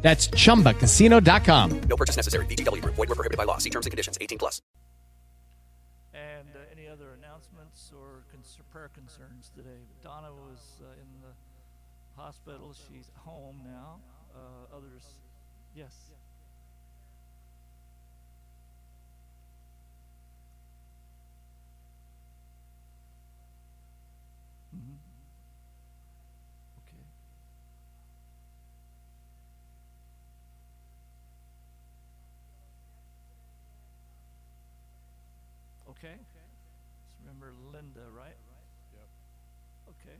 That's chumbacasino.com. No purchase necessary. VGW Group. Void were prohibited by law. See terms and conditions. 18 plus. And uh, any other announcements or cons- prayer concerns today? Donna was uh, in the hospital. She's home now. Uh, others, yes. Okay. Remember Linda, right? Yep. Okay.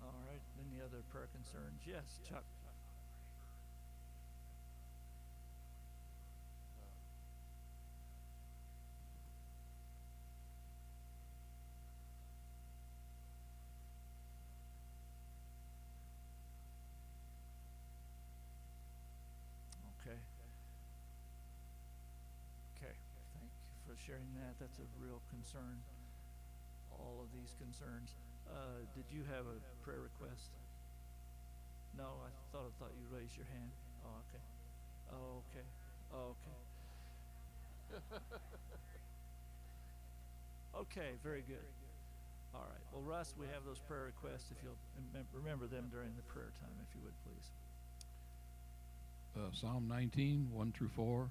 All right. Any other prayer concerns? Yes, Chuck. Sharing that. That's a real concern. All of these concerns. Uh, did you have a prayer request? No, I thought I thought you raised your hand. Oh, okay. Oh, okay. Oh, okay. okay, very good. All right. Well, Russ, we have those prayer requests. If you'll remember them during the prayer time, if you would, please. uh, Psalm 19, 1 through 4.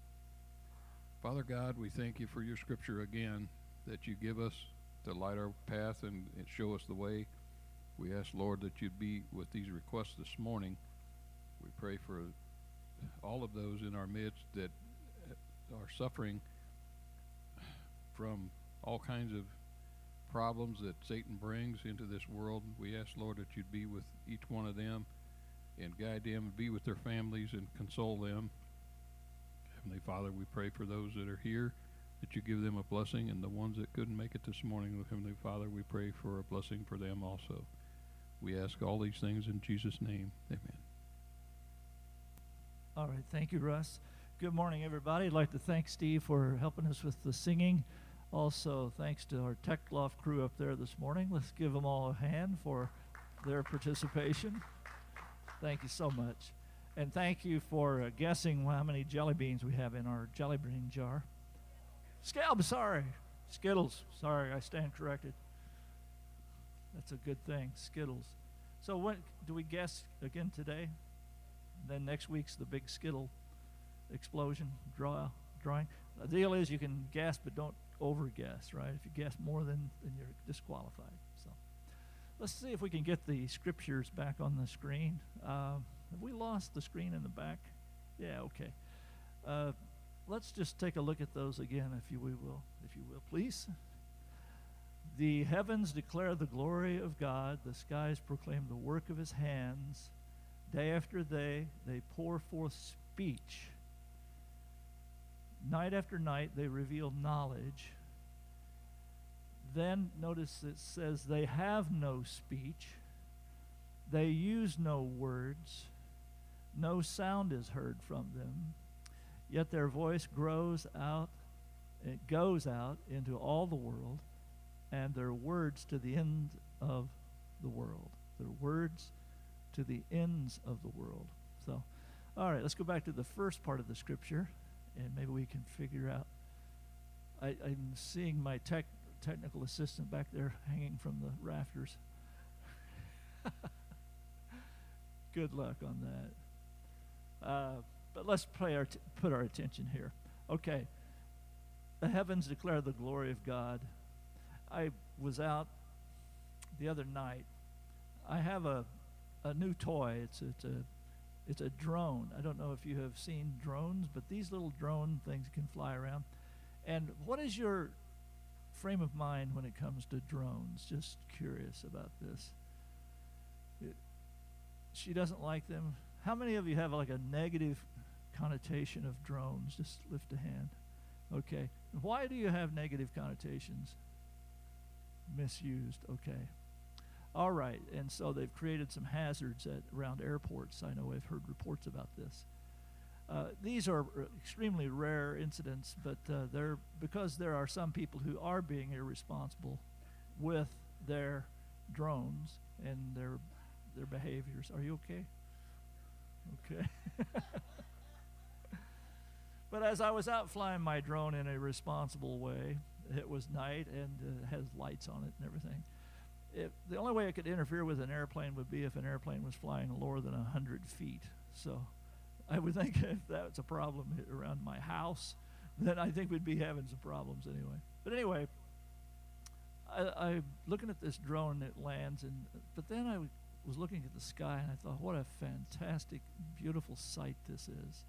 Father God, we thank you for your scripture again that you give us to light our path and, show us the way. We ask, Lord, that you'd be with these requests this morning. We pray for all of those in our midst that are suffering from all kinds of problems that Satan brings into this world. We ask, Lord, that you'd be with each one of them and guide them and be with their families and console them. Heavenly Father, we pray for those that are here, that you give them a blessing, and the ones that couldn't make it this morning, Heavenly Father, we pray for a blessing for them also. We ask all these things in Jesus' name. Amen. All right, thank you, Russ. Good morning, everybody. I'd like to thank Steve for helping us with the singing. Also, thanks to our Tech Loft crew up there this morning. Let's give them all a hand for their participation. Thank you so much. And thank you for uh, guessing how many jelly beans we have in our jelly bean jar. Scalp, sorry. Skittles, sorry, I stand corrected. That's a good thing, Skittles. So, when do we guess again today? Then next week's the big Skittle explosion draw drawing. The deal is you can guess, but don't over guess, right? If you guess more than, then you're disqualified. So let's see if we can get the scriptures back on the screen. Uh, have we lost the screen in the back? Yeah, okay. Uh, let's just take a look at those again, if you we will, if you will, please. The heavens declare the glory of God; the skies proclaim the work of His hands. Day after day, they pour forth speech. Night after night, they reveal knowledge. Then notice it says they have no speech, they use no words, no sound is heard from them. Yet their voice grows out, it goes out into all the world, and their words to the end of the world. Their words to the ends of the world. So, all right, let's go back to the first part of the scripture, and maybe we can figure out. I, I'm seeing my tech, technical assistant back there hanging from the rafters. Good luck on that. Uh, but let's pray our t- put our attention here. Okay. the heavens declare the glory of God. I was out the other night. I have a, a new toy. It's, it's a it's a drone. I don't know if you have seen drones, but these little drone things can fly around. And what is your frame of mind when it comes to drones? Just curious about this. It, she doesn't like them. How many of you have like a negative connotation of drones? Just lift a hand. Okay. Why do you have negative connotations? Misused. Okay. All right. And so they've created some hazards at, around airports. I know I've heard reports about this. Uh, these are extremely rare incidents, but uh, they're because there are some people who are being irresponsible with their drones and their their behaviors. Are you okay? Okay. but as I was out flying my drone in a responsible way, it was night and uh, has lights on it and everything. It, the only way I could interfere with an airplane would be if an airplane was flying lower than 100 feet. So I would think if that's a problem around my house, then I think we'd be having some problems anyway. But anyway, I, I'm looking at this drone and it lands, and but then I was looking at the sky and I thought, what a fantastic, beautiful sight this is.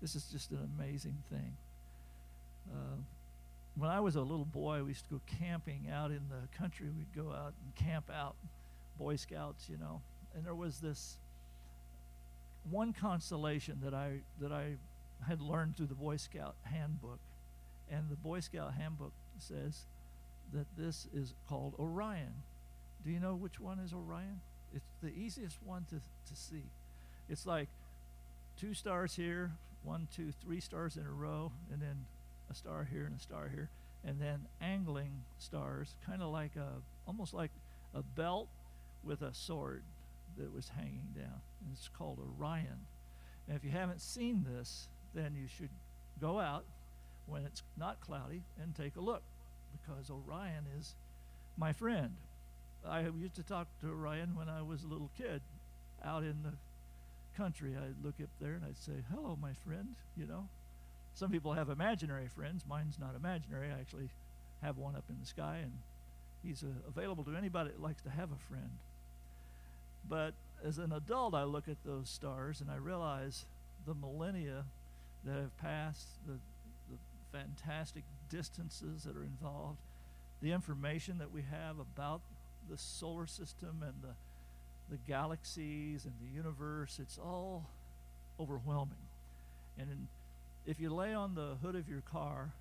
This is just an amazing thing. Uh, when I was a little boy, we used to go camping out in the country. We'd go out and camp out, Boy Scouts, you know. And there was this one constellation that I that I had learned through the Boy Scout handbook, and the Boy Scout handbook says that this is called Orion. Do you know which one is Orion? It's the easiest one to to see. It's like two stars here, one, two, three stars in a row, and then a star here and a star here, and then angling stars, kind of like a almost like a belt with a sword that was hanging down. And it's called Orion. And if you haven't seen this, then you should go out when it's not cloudy and take a look because Orion is my friend. I used to talk to Orion when I was a little kid out in the country. I'd look up there and I'd say, Hello, my friend, you know. Some people have imaginary friends. Mine's not imaginary. I actually have one up in the sky, and he's uh, available to anybody that likes to have a friend. But as an adult, I look at those stars and I realize the millennia that have passed, the, the fantastic distances that are involved, the information that we have about the solar system and the, the galaxies and the universe, it's all overwhelming. And in, if you lay on the hood of your car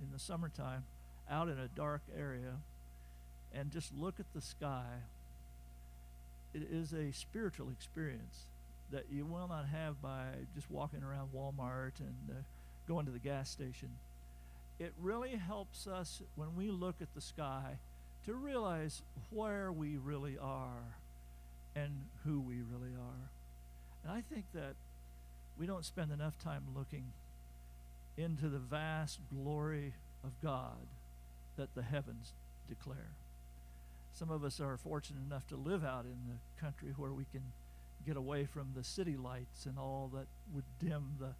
in the summertime out in a dark area and just look at the sky, it is a spiritual experience that you will not have by just walking around Walmart and uh, going to the gas station. It really helps us when we look at the sky to realize where we really are and who we really are. And I think that we don't spend enough time looking into the vast glory of God that the heavens declare. Some of us are fortunate enough to live out in the country where we can get away from the city lights and all that would dim the,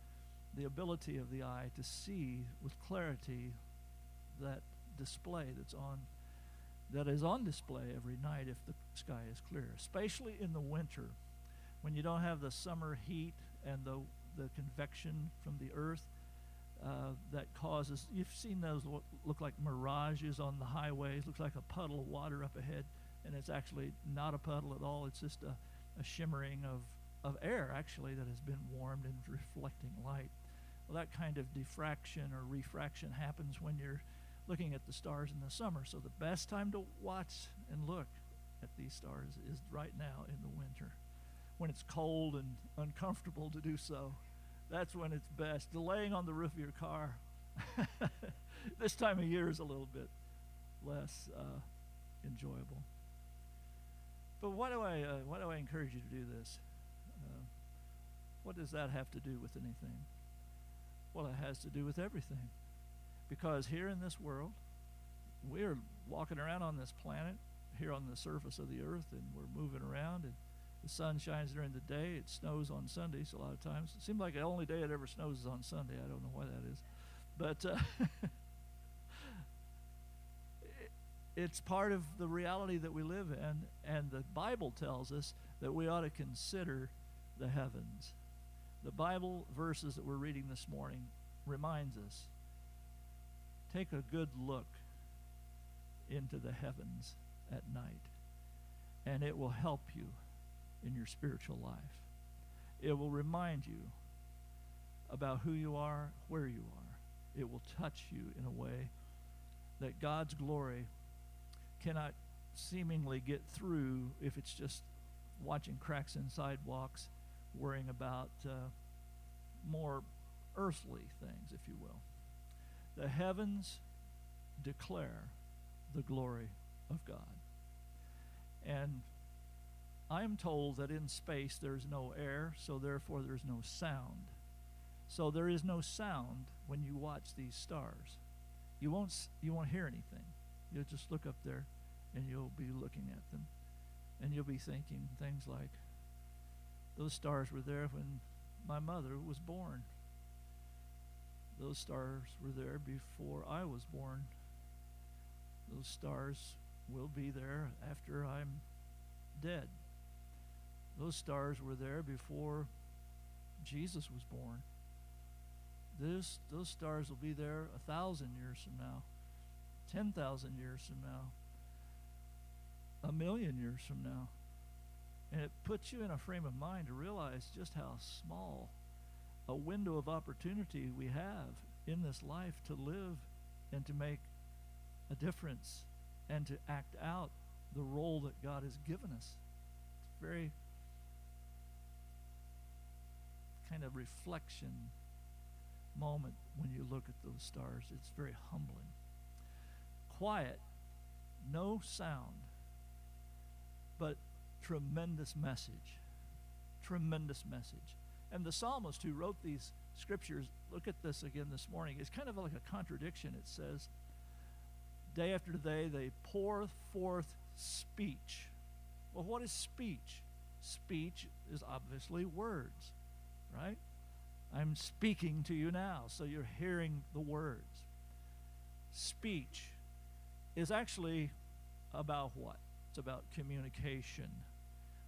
the ability of the eye to see with clarity that display that's on that is on display every night if the sky is clear, especially in the winter when you don't have the summer heat and the, the convection from the earth uh, that causes. You've seen those look, look like mirages on the highways. Looks like a puddle of water up ahead, and it's actually not a puddle at all. It's just a, a shimmering of of air actually that has been warmed and reflecting light. Well, that kind of diffraction or refraction happens when you're looking at the stars in the summer. So the best time to watch and look at these stars is right now in the winter, when it's cold and uncomfortable to do so that's when it's best. Delaying on the roof of your car this time of year is a little bit less uh, enjoyable. But why do I uh, why do I encourage you to do this? Uh, what does that have to do with anything? Well, it has to do with everything, because here in this world, we're walking around on this planet, here on the surface of the earth, and we're moving around and the sun shines during the day. It snows on Sundays a lot of times. It seems like the only day it ever snows is on Sunday. I don't know why that is. But uh, it's part of the reality that we live in, and the Bible tells us that we ought to consider the heavens. The Bible verses that we're reading this morning reminds us take a good look into the heavens at night, and it will help you in your spiritual life. It will remind you about who you are, where you are. It will touch you in a way that God's glory cannot seemingly get through if it's just watching cracks in sidewalks, worrying about uh, more earthly things, if you will. The heavens declare the glory of God. And I am told that in space there's no air, so therefore there's no sound. So there is no sound when you watch these stars. You won't you won't hear anything. You'll just look up there and you'll be looking at them and you'll be thinking things like those stars were there when my mother was born. Those stars were there before I was born. Those stars will be there after I'm dead. Those stars were there before Jesus was born. This, those stars will be there a thousand years from now, 10,000 years from now, a million years from now. And it puts you in a frame of mind to realize just how small a window of opportunity we have in this life to live and to make a difference and to act out the role that God has given us. It's very kind of reflection moment when you look at those stars. It's very humbling. Quiet, no sound, but tremendous message. Tremendous message. And the psalmist who wrote these scriptures, look at this again this morning. It's kind of like a contradiction. It says, day after day, they pour forth speech. Well, what is speech? Speech is obviously words, right? I'm speaking to you now, so you're hearing the words. Speech is actually about what? It's about communication.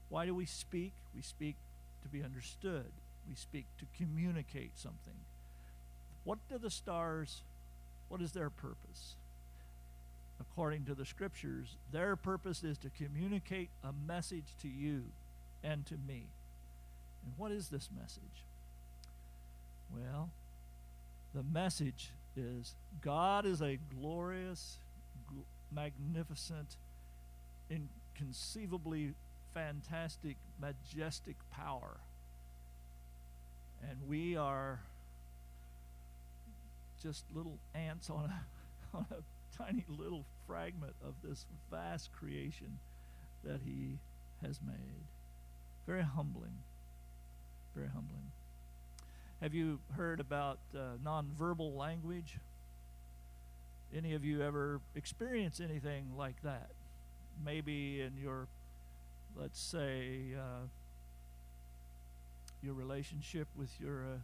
Why do we speak? We speak to be understood, we speak to communicate something. What do the stars, what is their purpose? According to the scriptures, their purpose is to communicate a message to you and to me. And what is this message? Well, the message is God is a glorious, gl- magnificent, inconceivably fantastic, majestic power. And we are just little ants on a, on a tiny little fragment of this vast creation that He has made. Very humbling. Very humbling. Have you heard about uh, nonverbal language? Any of you ever experienced anything like that? Maybe in your, let's say, uh, your relationship with your uh,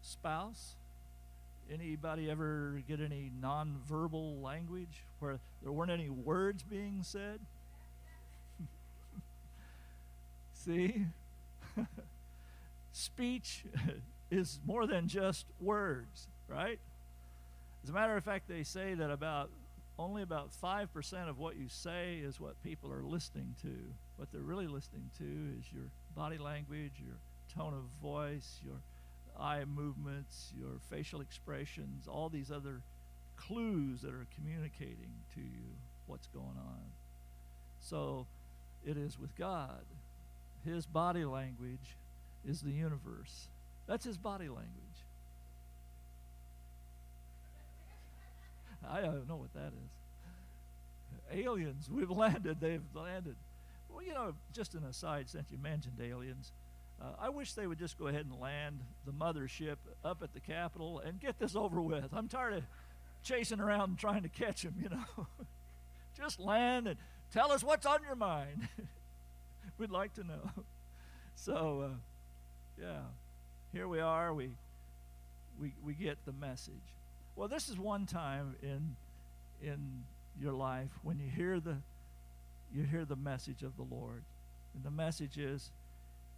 spouse? Anybody ever get any nonverbal language where there weren't any words being said? See? Speech is more than just words, right? As a matter of fact, they say that about only about 5% of what you say is what people are listening to. What they're really listening to is your body language, your tone of voice, your eye movements, your facial expressions, all these other clues that are communicating to you what's going on. So it is with God. His body language is the universe. That's his body language. I don't know what that is. Aliens, we've landed. They've landed. Well, you know, just an aside, since you mentioned aliens, uh, I wish they would just go ahead and land the mothership up at the Capitol and get this over with. I'm tired of chasing around and trying to catch them, you know. just land and tell us what's on your mind. We'd like to know. So, uh, yeah here we are. We, we, we get the message. Well, this is one time in, in your life when you hear the you hear the message of the Lord. And the message is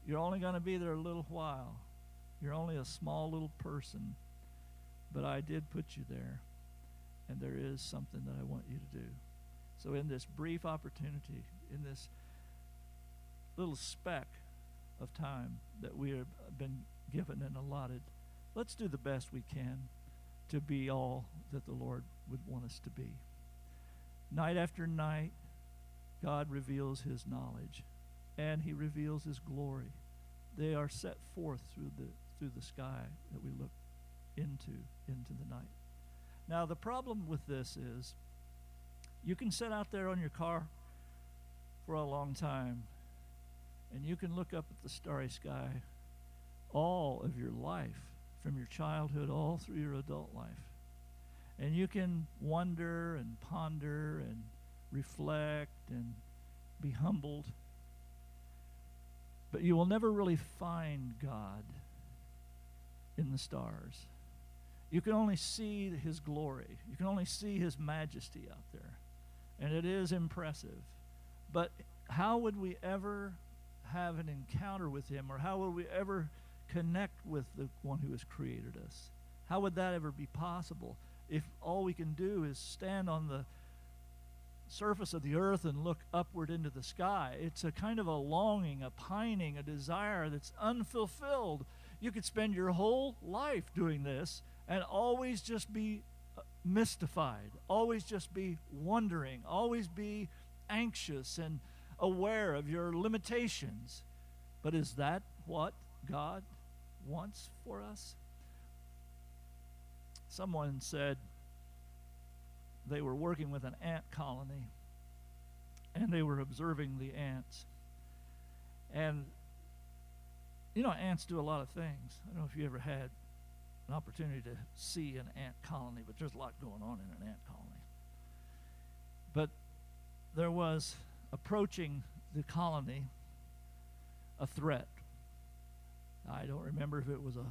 you're only going to be there a little while. You're only a small little person, but I did put you there. And there is something that I want you to do. So, in this brief opportunity, in this little speck of time that we have been given and allotted, let's do the best we can to be all that the Lord would want us to be. Night after night, God reveals his knowledge and he reveals his glory. They are set forth through the through the sky that we look into into the night. Now the problem with this is you can sit out there on your car for a long time and you can look up at the starry sky all of your life from your childhood all through your adult life. And you can wonder and ponder and reflect and be humbled. But you will never really find God in the stars. You can only see His glory, you can only see His majesty out there. And it is impressive. But how would we ever have an encounter with Him, or how would we ever connect with the one who has created us? How would that ever be possible if all we can do is stand on the surface of the earth and look upward into the sky? It's a kind of a longing, a pining, a desire that's unfulfilled. You could spend your whole life doing this and always just be uh, mystified, always just be wondering, always be anxious and aware of your limitations. But is that what God wants for us? Someone said they were working with an ant colony and they were observing the ants. And you know, ants do a lot of things. I don't know if you ever had an opportunity to see an ant colony, but there's a lot going on in an ant colony. But there was approaching the colony a threat. I don't remember if it was a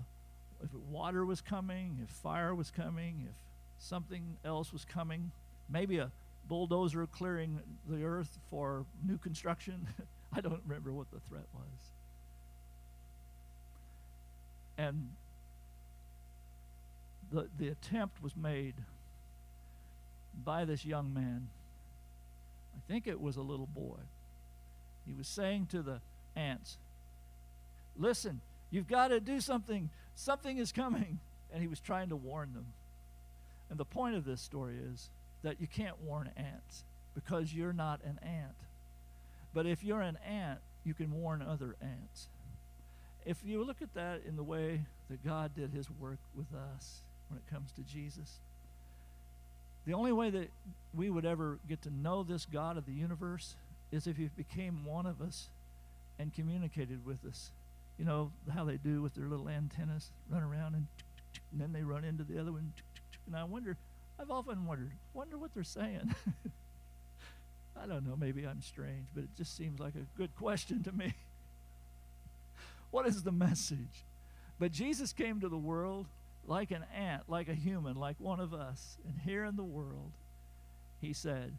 if water was coming, if fire was coming, if something else was coming, maybe a bulldozer clearing the earth for new construction. I don't remember what the threat was. And the, the attempt was made by this young man. I think it was a little boy. He was saying to the ants, Listen, you've got to do something. Something is coming. And he was trying to warn them. And the point of this story is that you can't warn ants because you're not an ant. But if you're an ant, you can warn other ants. If you look at that in the way that God did his work with us when it comes to Jesus, the only way that we would ever get to know this God of the universe is if he became one of us and communicated with us. You know how they do with their little antennas, run around and, and then they run into the other one. And I wonder, I've often wondered, wonder what they're saying. I don't know, maybe I'm strange, but it just seems like a good question to me. what is the message? But Jesus came to the world like an ant, like a human, like one of us. And here in the world, he said,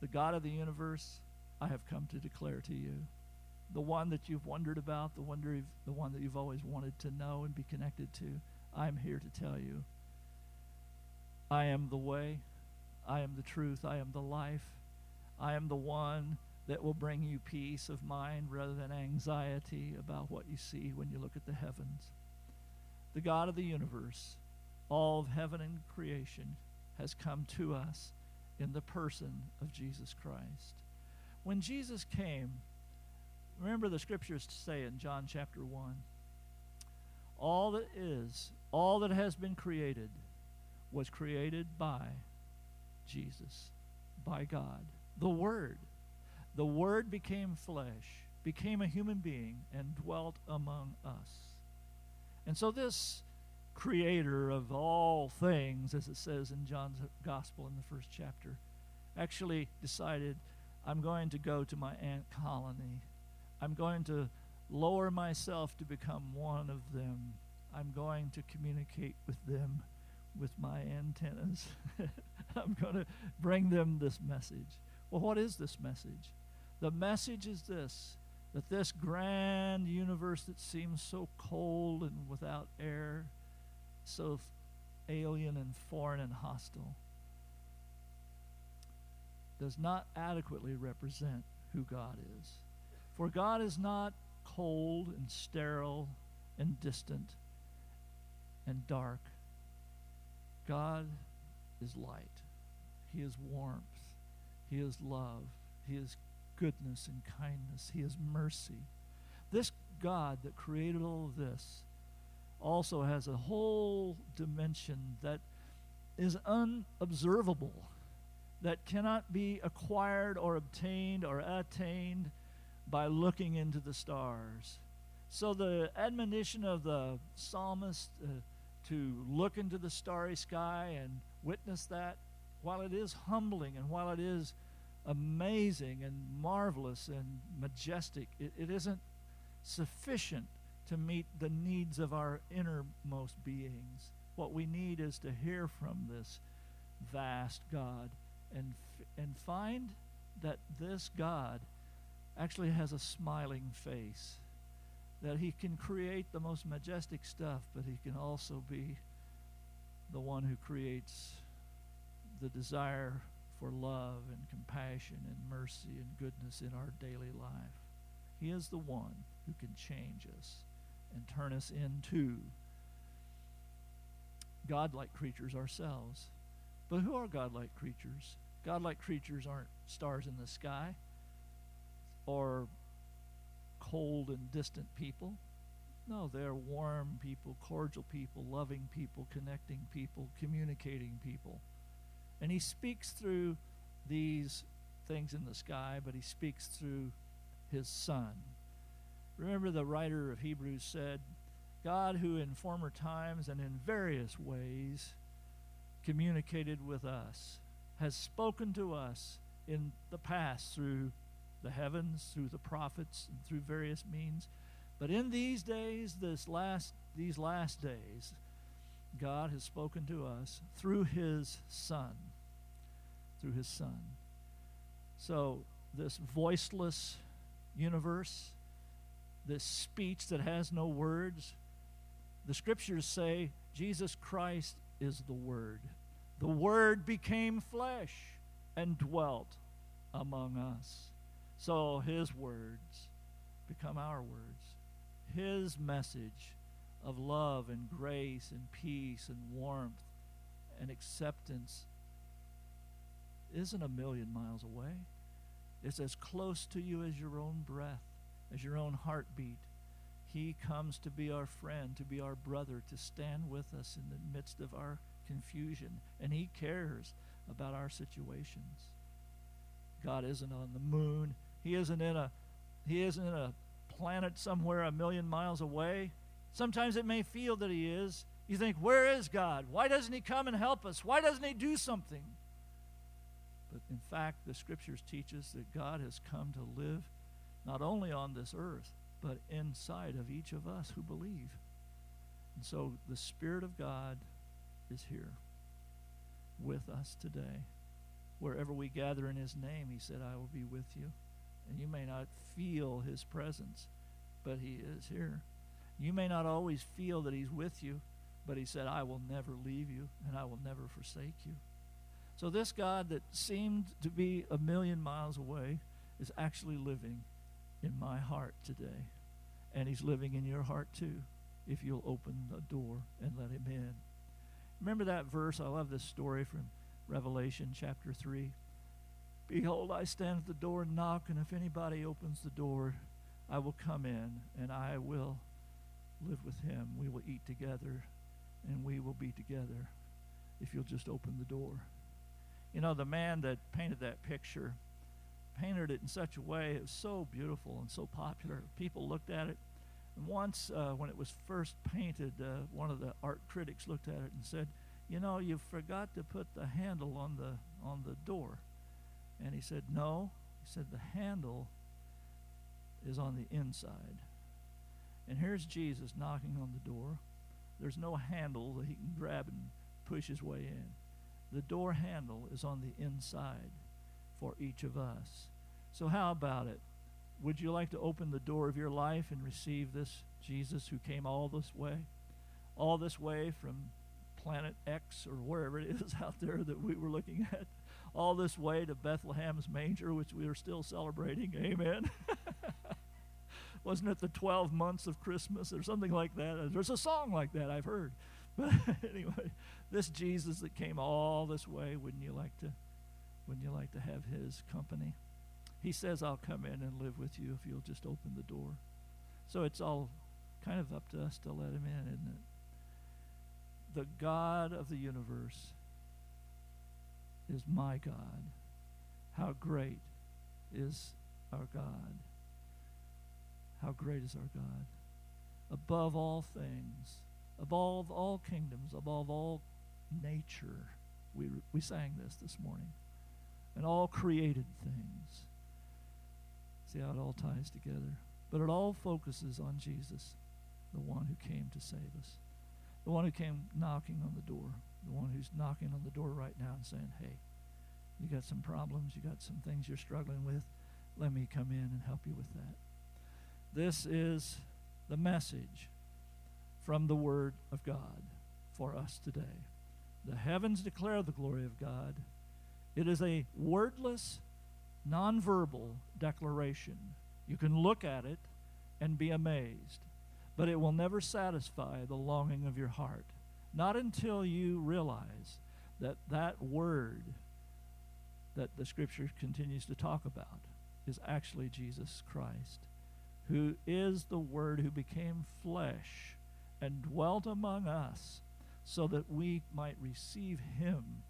the God of the universe, I have come to declare to you. The one that you've wondered about, the, wonder, the one that you've always wanted to know and be connected to, I'm here to tell you. I am the way, I am the truth, I am the life, I am the one that will bring you peace of mind rather than anxiety about what you see when you look at the heavens. The God of the universe, all of heaven and creation, has come to us in the person of Jesus Christ. When Jesus came, remember the scriptures say in John chapter 1 all that is, all that has been created, was created by Jesus, by God. The Word. The Word became flesh, became a human being, and dwelt among us. And so, this creator of all things, as it says in John's Gospel in the first chapter, actually decided I'm going to go to my ant colony. I'm going to lower myself to become one of them. I'm going to communicate with them with my antennas. I'm going to bring them this message. Well, what is this message? The message is this that this grand universe that seems so cold and without air, so alien and foreign and hostile, does not adequately represent who God is. For God is not cold and sterile and distant and dark. God is light. He is warmth. He is love. He is goodness and kindness. He is mercy. This God that created all of this also has a whole dimension that is unobservable, that cannot be acquired or obtained or attained by looking into the stars. So the admonition of the psalmist uh, to look into the starry sky and witness that, while it is humbling and while it is amazing and marvelous and majestic, it, it isn't sufficient to meet the needs of our innermost beings. What we need is to hear from this vast God and, and find that this God actually has a smiling face. That he can create the most majestic stuff, but he can also be the one who creates the desire for love and compassion and mercy and goodness in our daily life. He is the one who can change us and turn us into godlike creatures ourselves. But who are godlike creatures? Godlike creatures aren't stars in the sky or cold and distant people. No, they're warm people, cordial people, loving people, connecting people, communicating people. And he speaks through these things in the sky, but he speaks through his son. Remember, the writer of Hebrews said, God, who in former times and in various ways communicated with us, has spoken to us in the past through the heavens, through the prophets, and through various means. But in these days, this last, these last days, God has spoken to us through His Son. Through His Son. So, this voiceless universe, this speech that has no words, the scriptures say Jesus Christ is the Word. The Word became flesh and dwelt among us. So his words become our words. His message of love and grace and peace and warmth and acceptance isn't a million miles away. It's as close to you as your own breath, as your own heartbeat. He comes to be our friend, to be our brother, to stand with us in the midst of our confusion. And He cares about our situations. God isn't on the moon. He isn't in a he isn't in a planet somewhere a million miles away. Sometimes it may feel that he is. You think, where is God? Why doesn't he come and help us? Why doesn't he do something? But in fact, the scriptures teach us that God has come to live not only on this earth, but inside of each of us who believe. And so the Spirit of God is here with us today. Wherever we gather in His name, He said, I will be with you. And you may not feel his presence, but he is here. You may not always feel that he's with you, but he said, I will never leave you and I will never forsake you. So this God that seemed to be a million miles away is actually living in my heart today. And he's living in your heart too, if you'll open the door and let him in. Remember that verse? I love this story from Revelation chapter 3. Behold, I stand at the door and knock, and if anybody opens the door, I will come in and I will live with him. We will eat together and we will be together if you'll just open the door. You know, the man that painted that picture painted it in such a way, it was so beautiful and so popular. People looked at it. And once, uh, when it was first painted, uh, one of the art critics looked at it and said, You know, you forgot to put the handle on the, on the door. And he said, No. He said, The handle is on the inside. And here's Jesus knocking on the door. There's no handle that he can grab and push his way in. The door handle is on the inside for each of us. So, how about it? Would you like to open the door of your life and receive this Jesus who came all this way? All this way from planet X or wherever it is out there that we were looking at? All this way to Bethlehem's manger, which we are still celebrating. Amen. Wasn't it the 12 months of Christmas or something like that? There's a song like that I've heard. But anyway, this Jesus that came all this way, wouldn't you like to wouldn't you like to have his company? He says, I'll come in and live with you if you'll just open the door. So it's all kind of up to us to let him in, isn't it? The God of the universe is my God. How great is our God? How great is our God? Above all things, above all kingdoms, above all nature. We, we sang this this morning. And all created things. See how it all ties together. But it all focuses on Jesus, the one who came to save us, the one who came knocking on the door, the one who's knocking on the door right now and saying, hey, you got some problems, you got some things you're struggling with. Let me come in and help you with that. This is the message from the Word of God for us today. The heavens declare the glory of God. It is a wordless, nonverbal declaration. You can look at it and be amazed, but it will never satisfy the longing of your heart. Not until you realize that that word that the scripture continues to talk about is actually Jesus Christ who is the Word who became flesh and dwelt among us, so that we might receive Him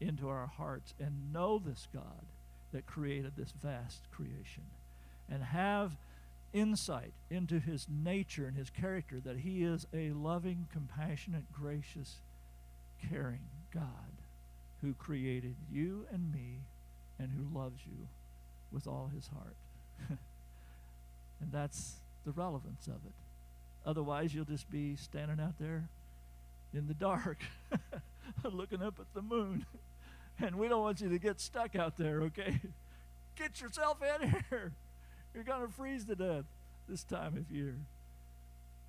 into our hearts and know this God that created this vast creation and have insight into His nature and His character that He is a loving, compassionate, gracious, caring God who created you and me and who loves you with all His heart. And that's the relevance of it. Otherwise, you'll just be standing out there in the dark looking up at the moon. And we don't want you to get stuck out there, okay? Get yourself in here. You're going to freeze to death this time of year.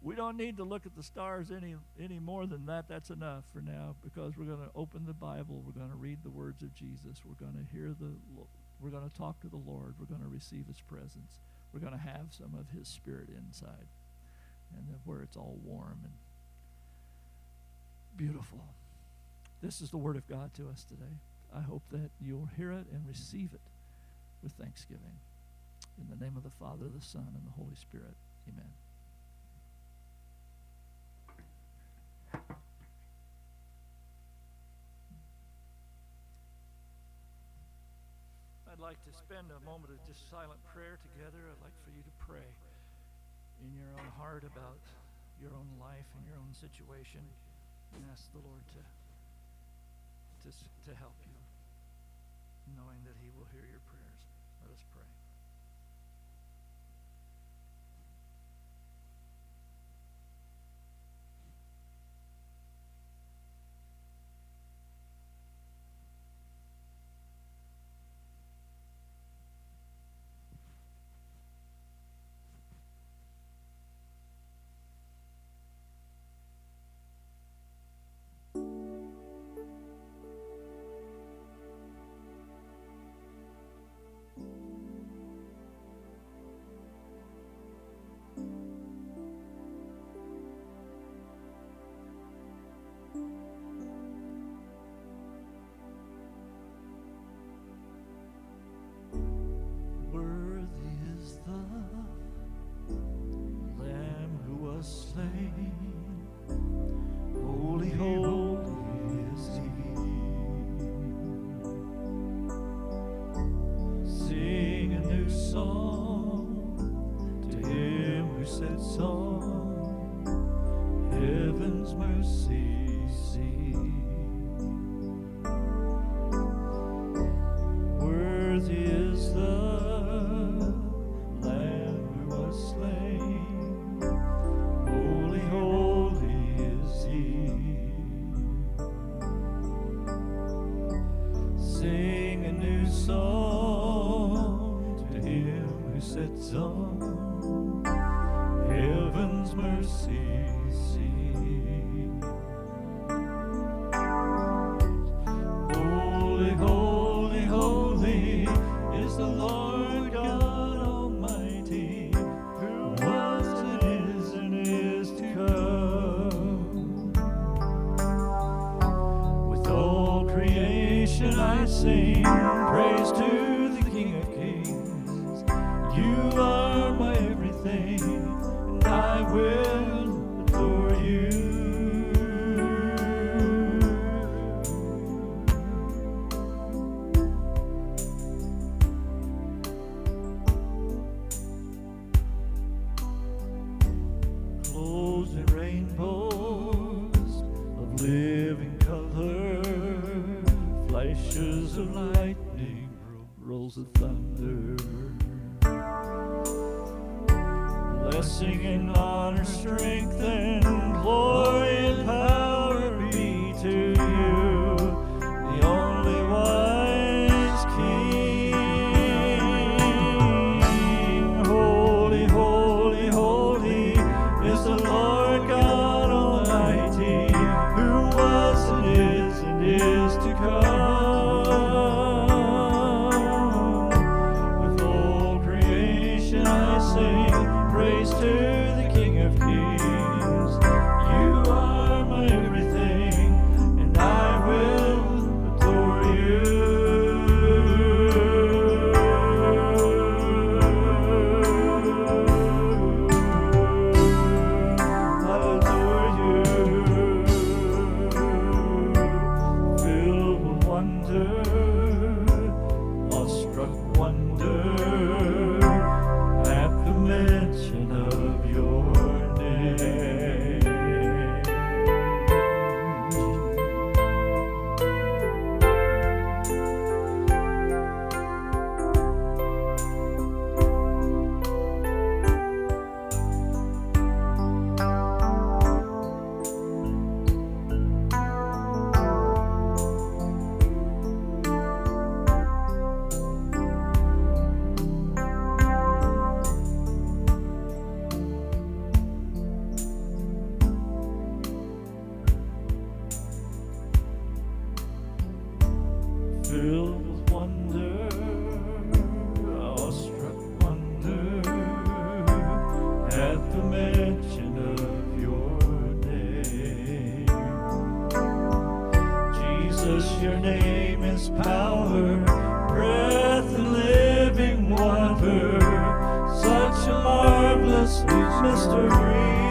We don't need to look at the stars any any more than that. That's enough for now because we're going to open the Bible. We're going to read the words of Jesus. We're going to hear the we're going to talk to the Lord. We're going to receive his presence we're going to have some of his spirit inside and where it's all warm and beautiful this is the word of god to us today i hope that you'll hear it and receive it with thanksgiving in the name of the father the son and the holy spirit amen I'd like to spend a moment of just silent prayer together. I'd like for you to pray in your own heart about your own life and your own situation and ask the Lord to, to, to help you, knowing that He will hear your prayers. should I sing praise to you? Jesus, your name is power, breath and living water, such a marvelous mystery.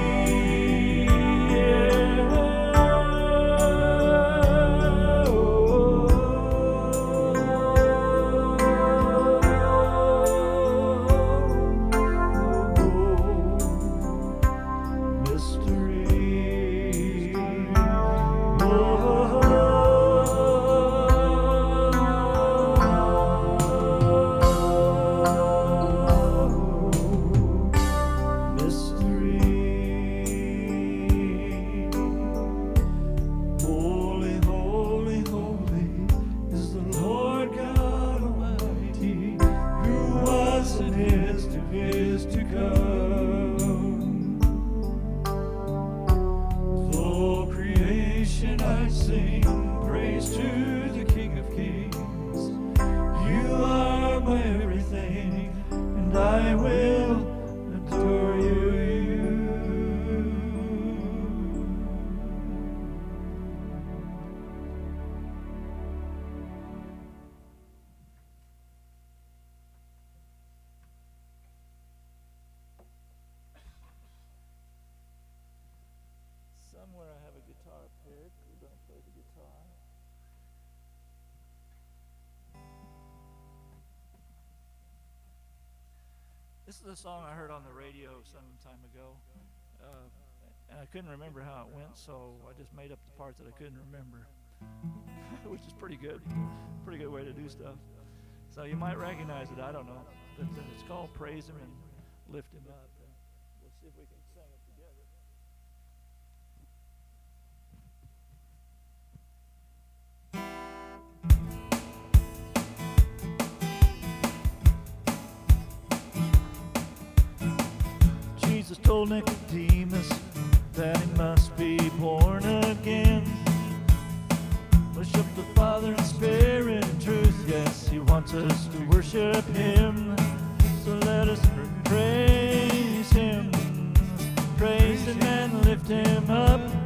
This is the song I heard on the radio some time ago. Uh, and I couldn't remember how it went, so I just made up the part that I couldn't remember, which is pretty good. Pretty good way to do stuff. So you might recognize it, I don't know. But it's called Praise Him and Lift Him Up. Told Nicodemus that he must be born again. Worship the Father in spirit and truth. Yes, He wants us to worship Him. So let us praise Him, praise Him and lift Him up.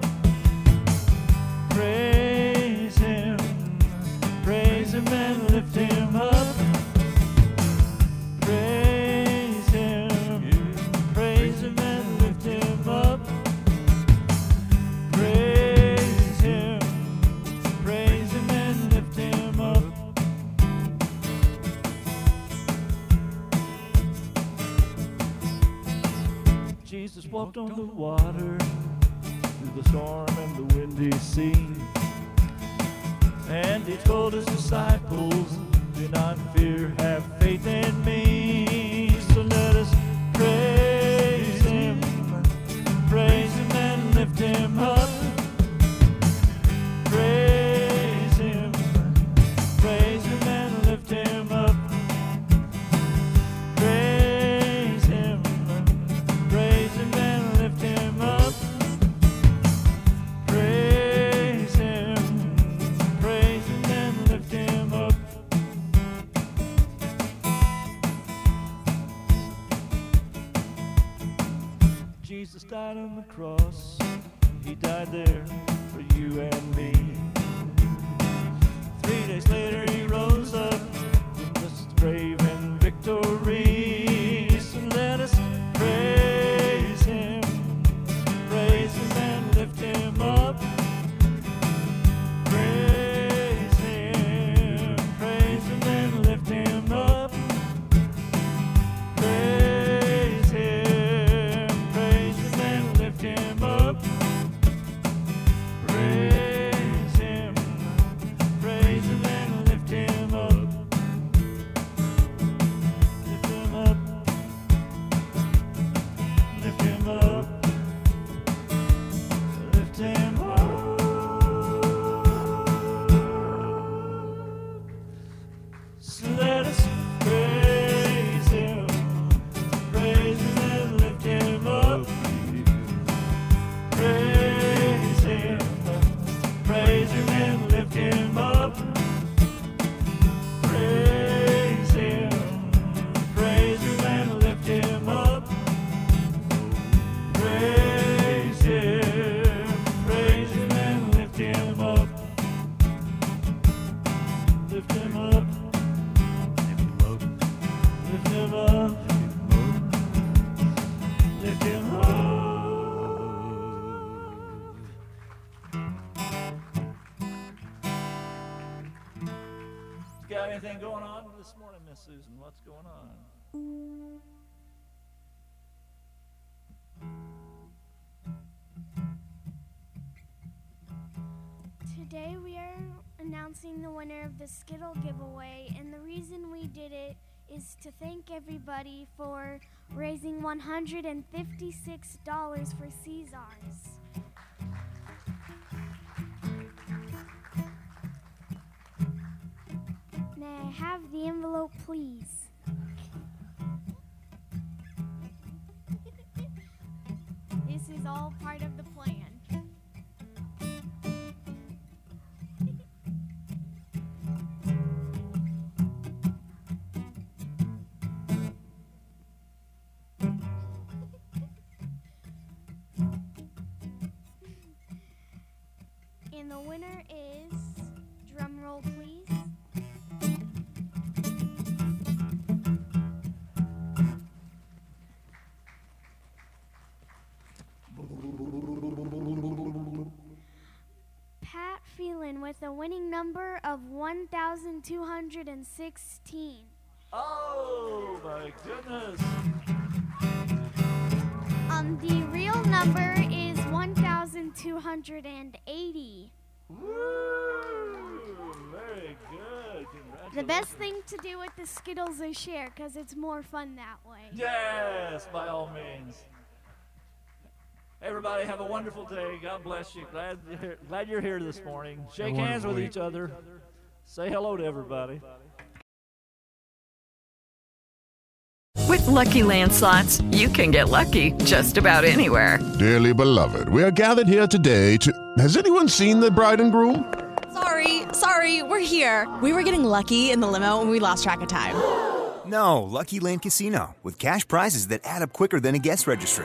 Going on this morning, Miss Susan? What's going on? Today we are announcing the winner of the Skittle giveaway, and the reason we did it is to thank everybody for raising $156 for Caesars. May I have the envelope, please? this is all part of the plan. With a winning number of 1,216. Oh my goodness. Um, the real number is 1,280. Woo! Very good. The best thing to do with the Skittles is share because it's more fun that way. Yes, by all means. Everybody have a wonderful day. God bless you. Glad you're here, glad you're here this morning. Shake hands with each other. Say hello to everybody. With Lucky Land slots, you can get lucky just about anywhere. Dearly beloved, we are gathered here today to. Has anyone seen the bride and groom? Sorry, sorry, we're here. We were getting lucky in the limo and we lost track of time. No, Lucky Land Casino, with cash prizes that add up quicker than a guest registry.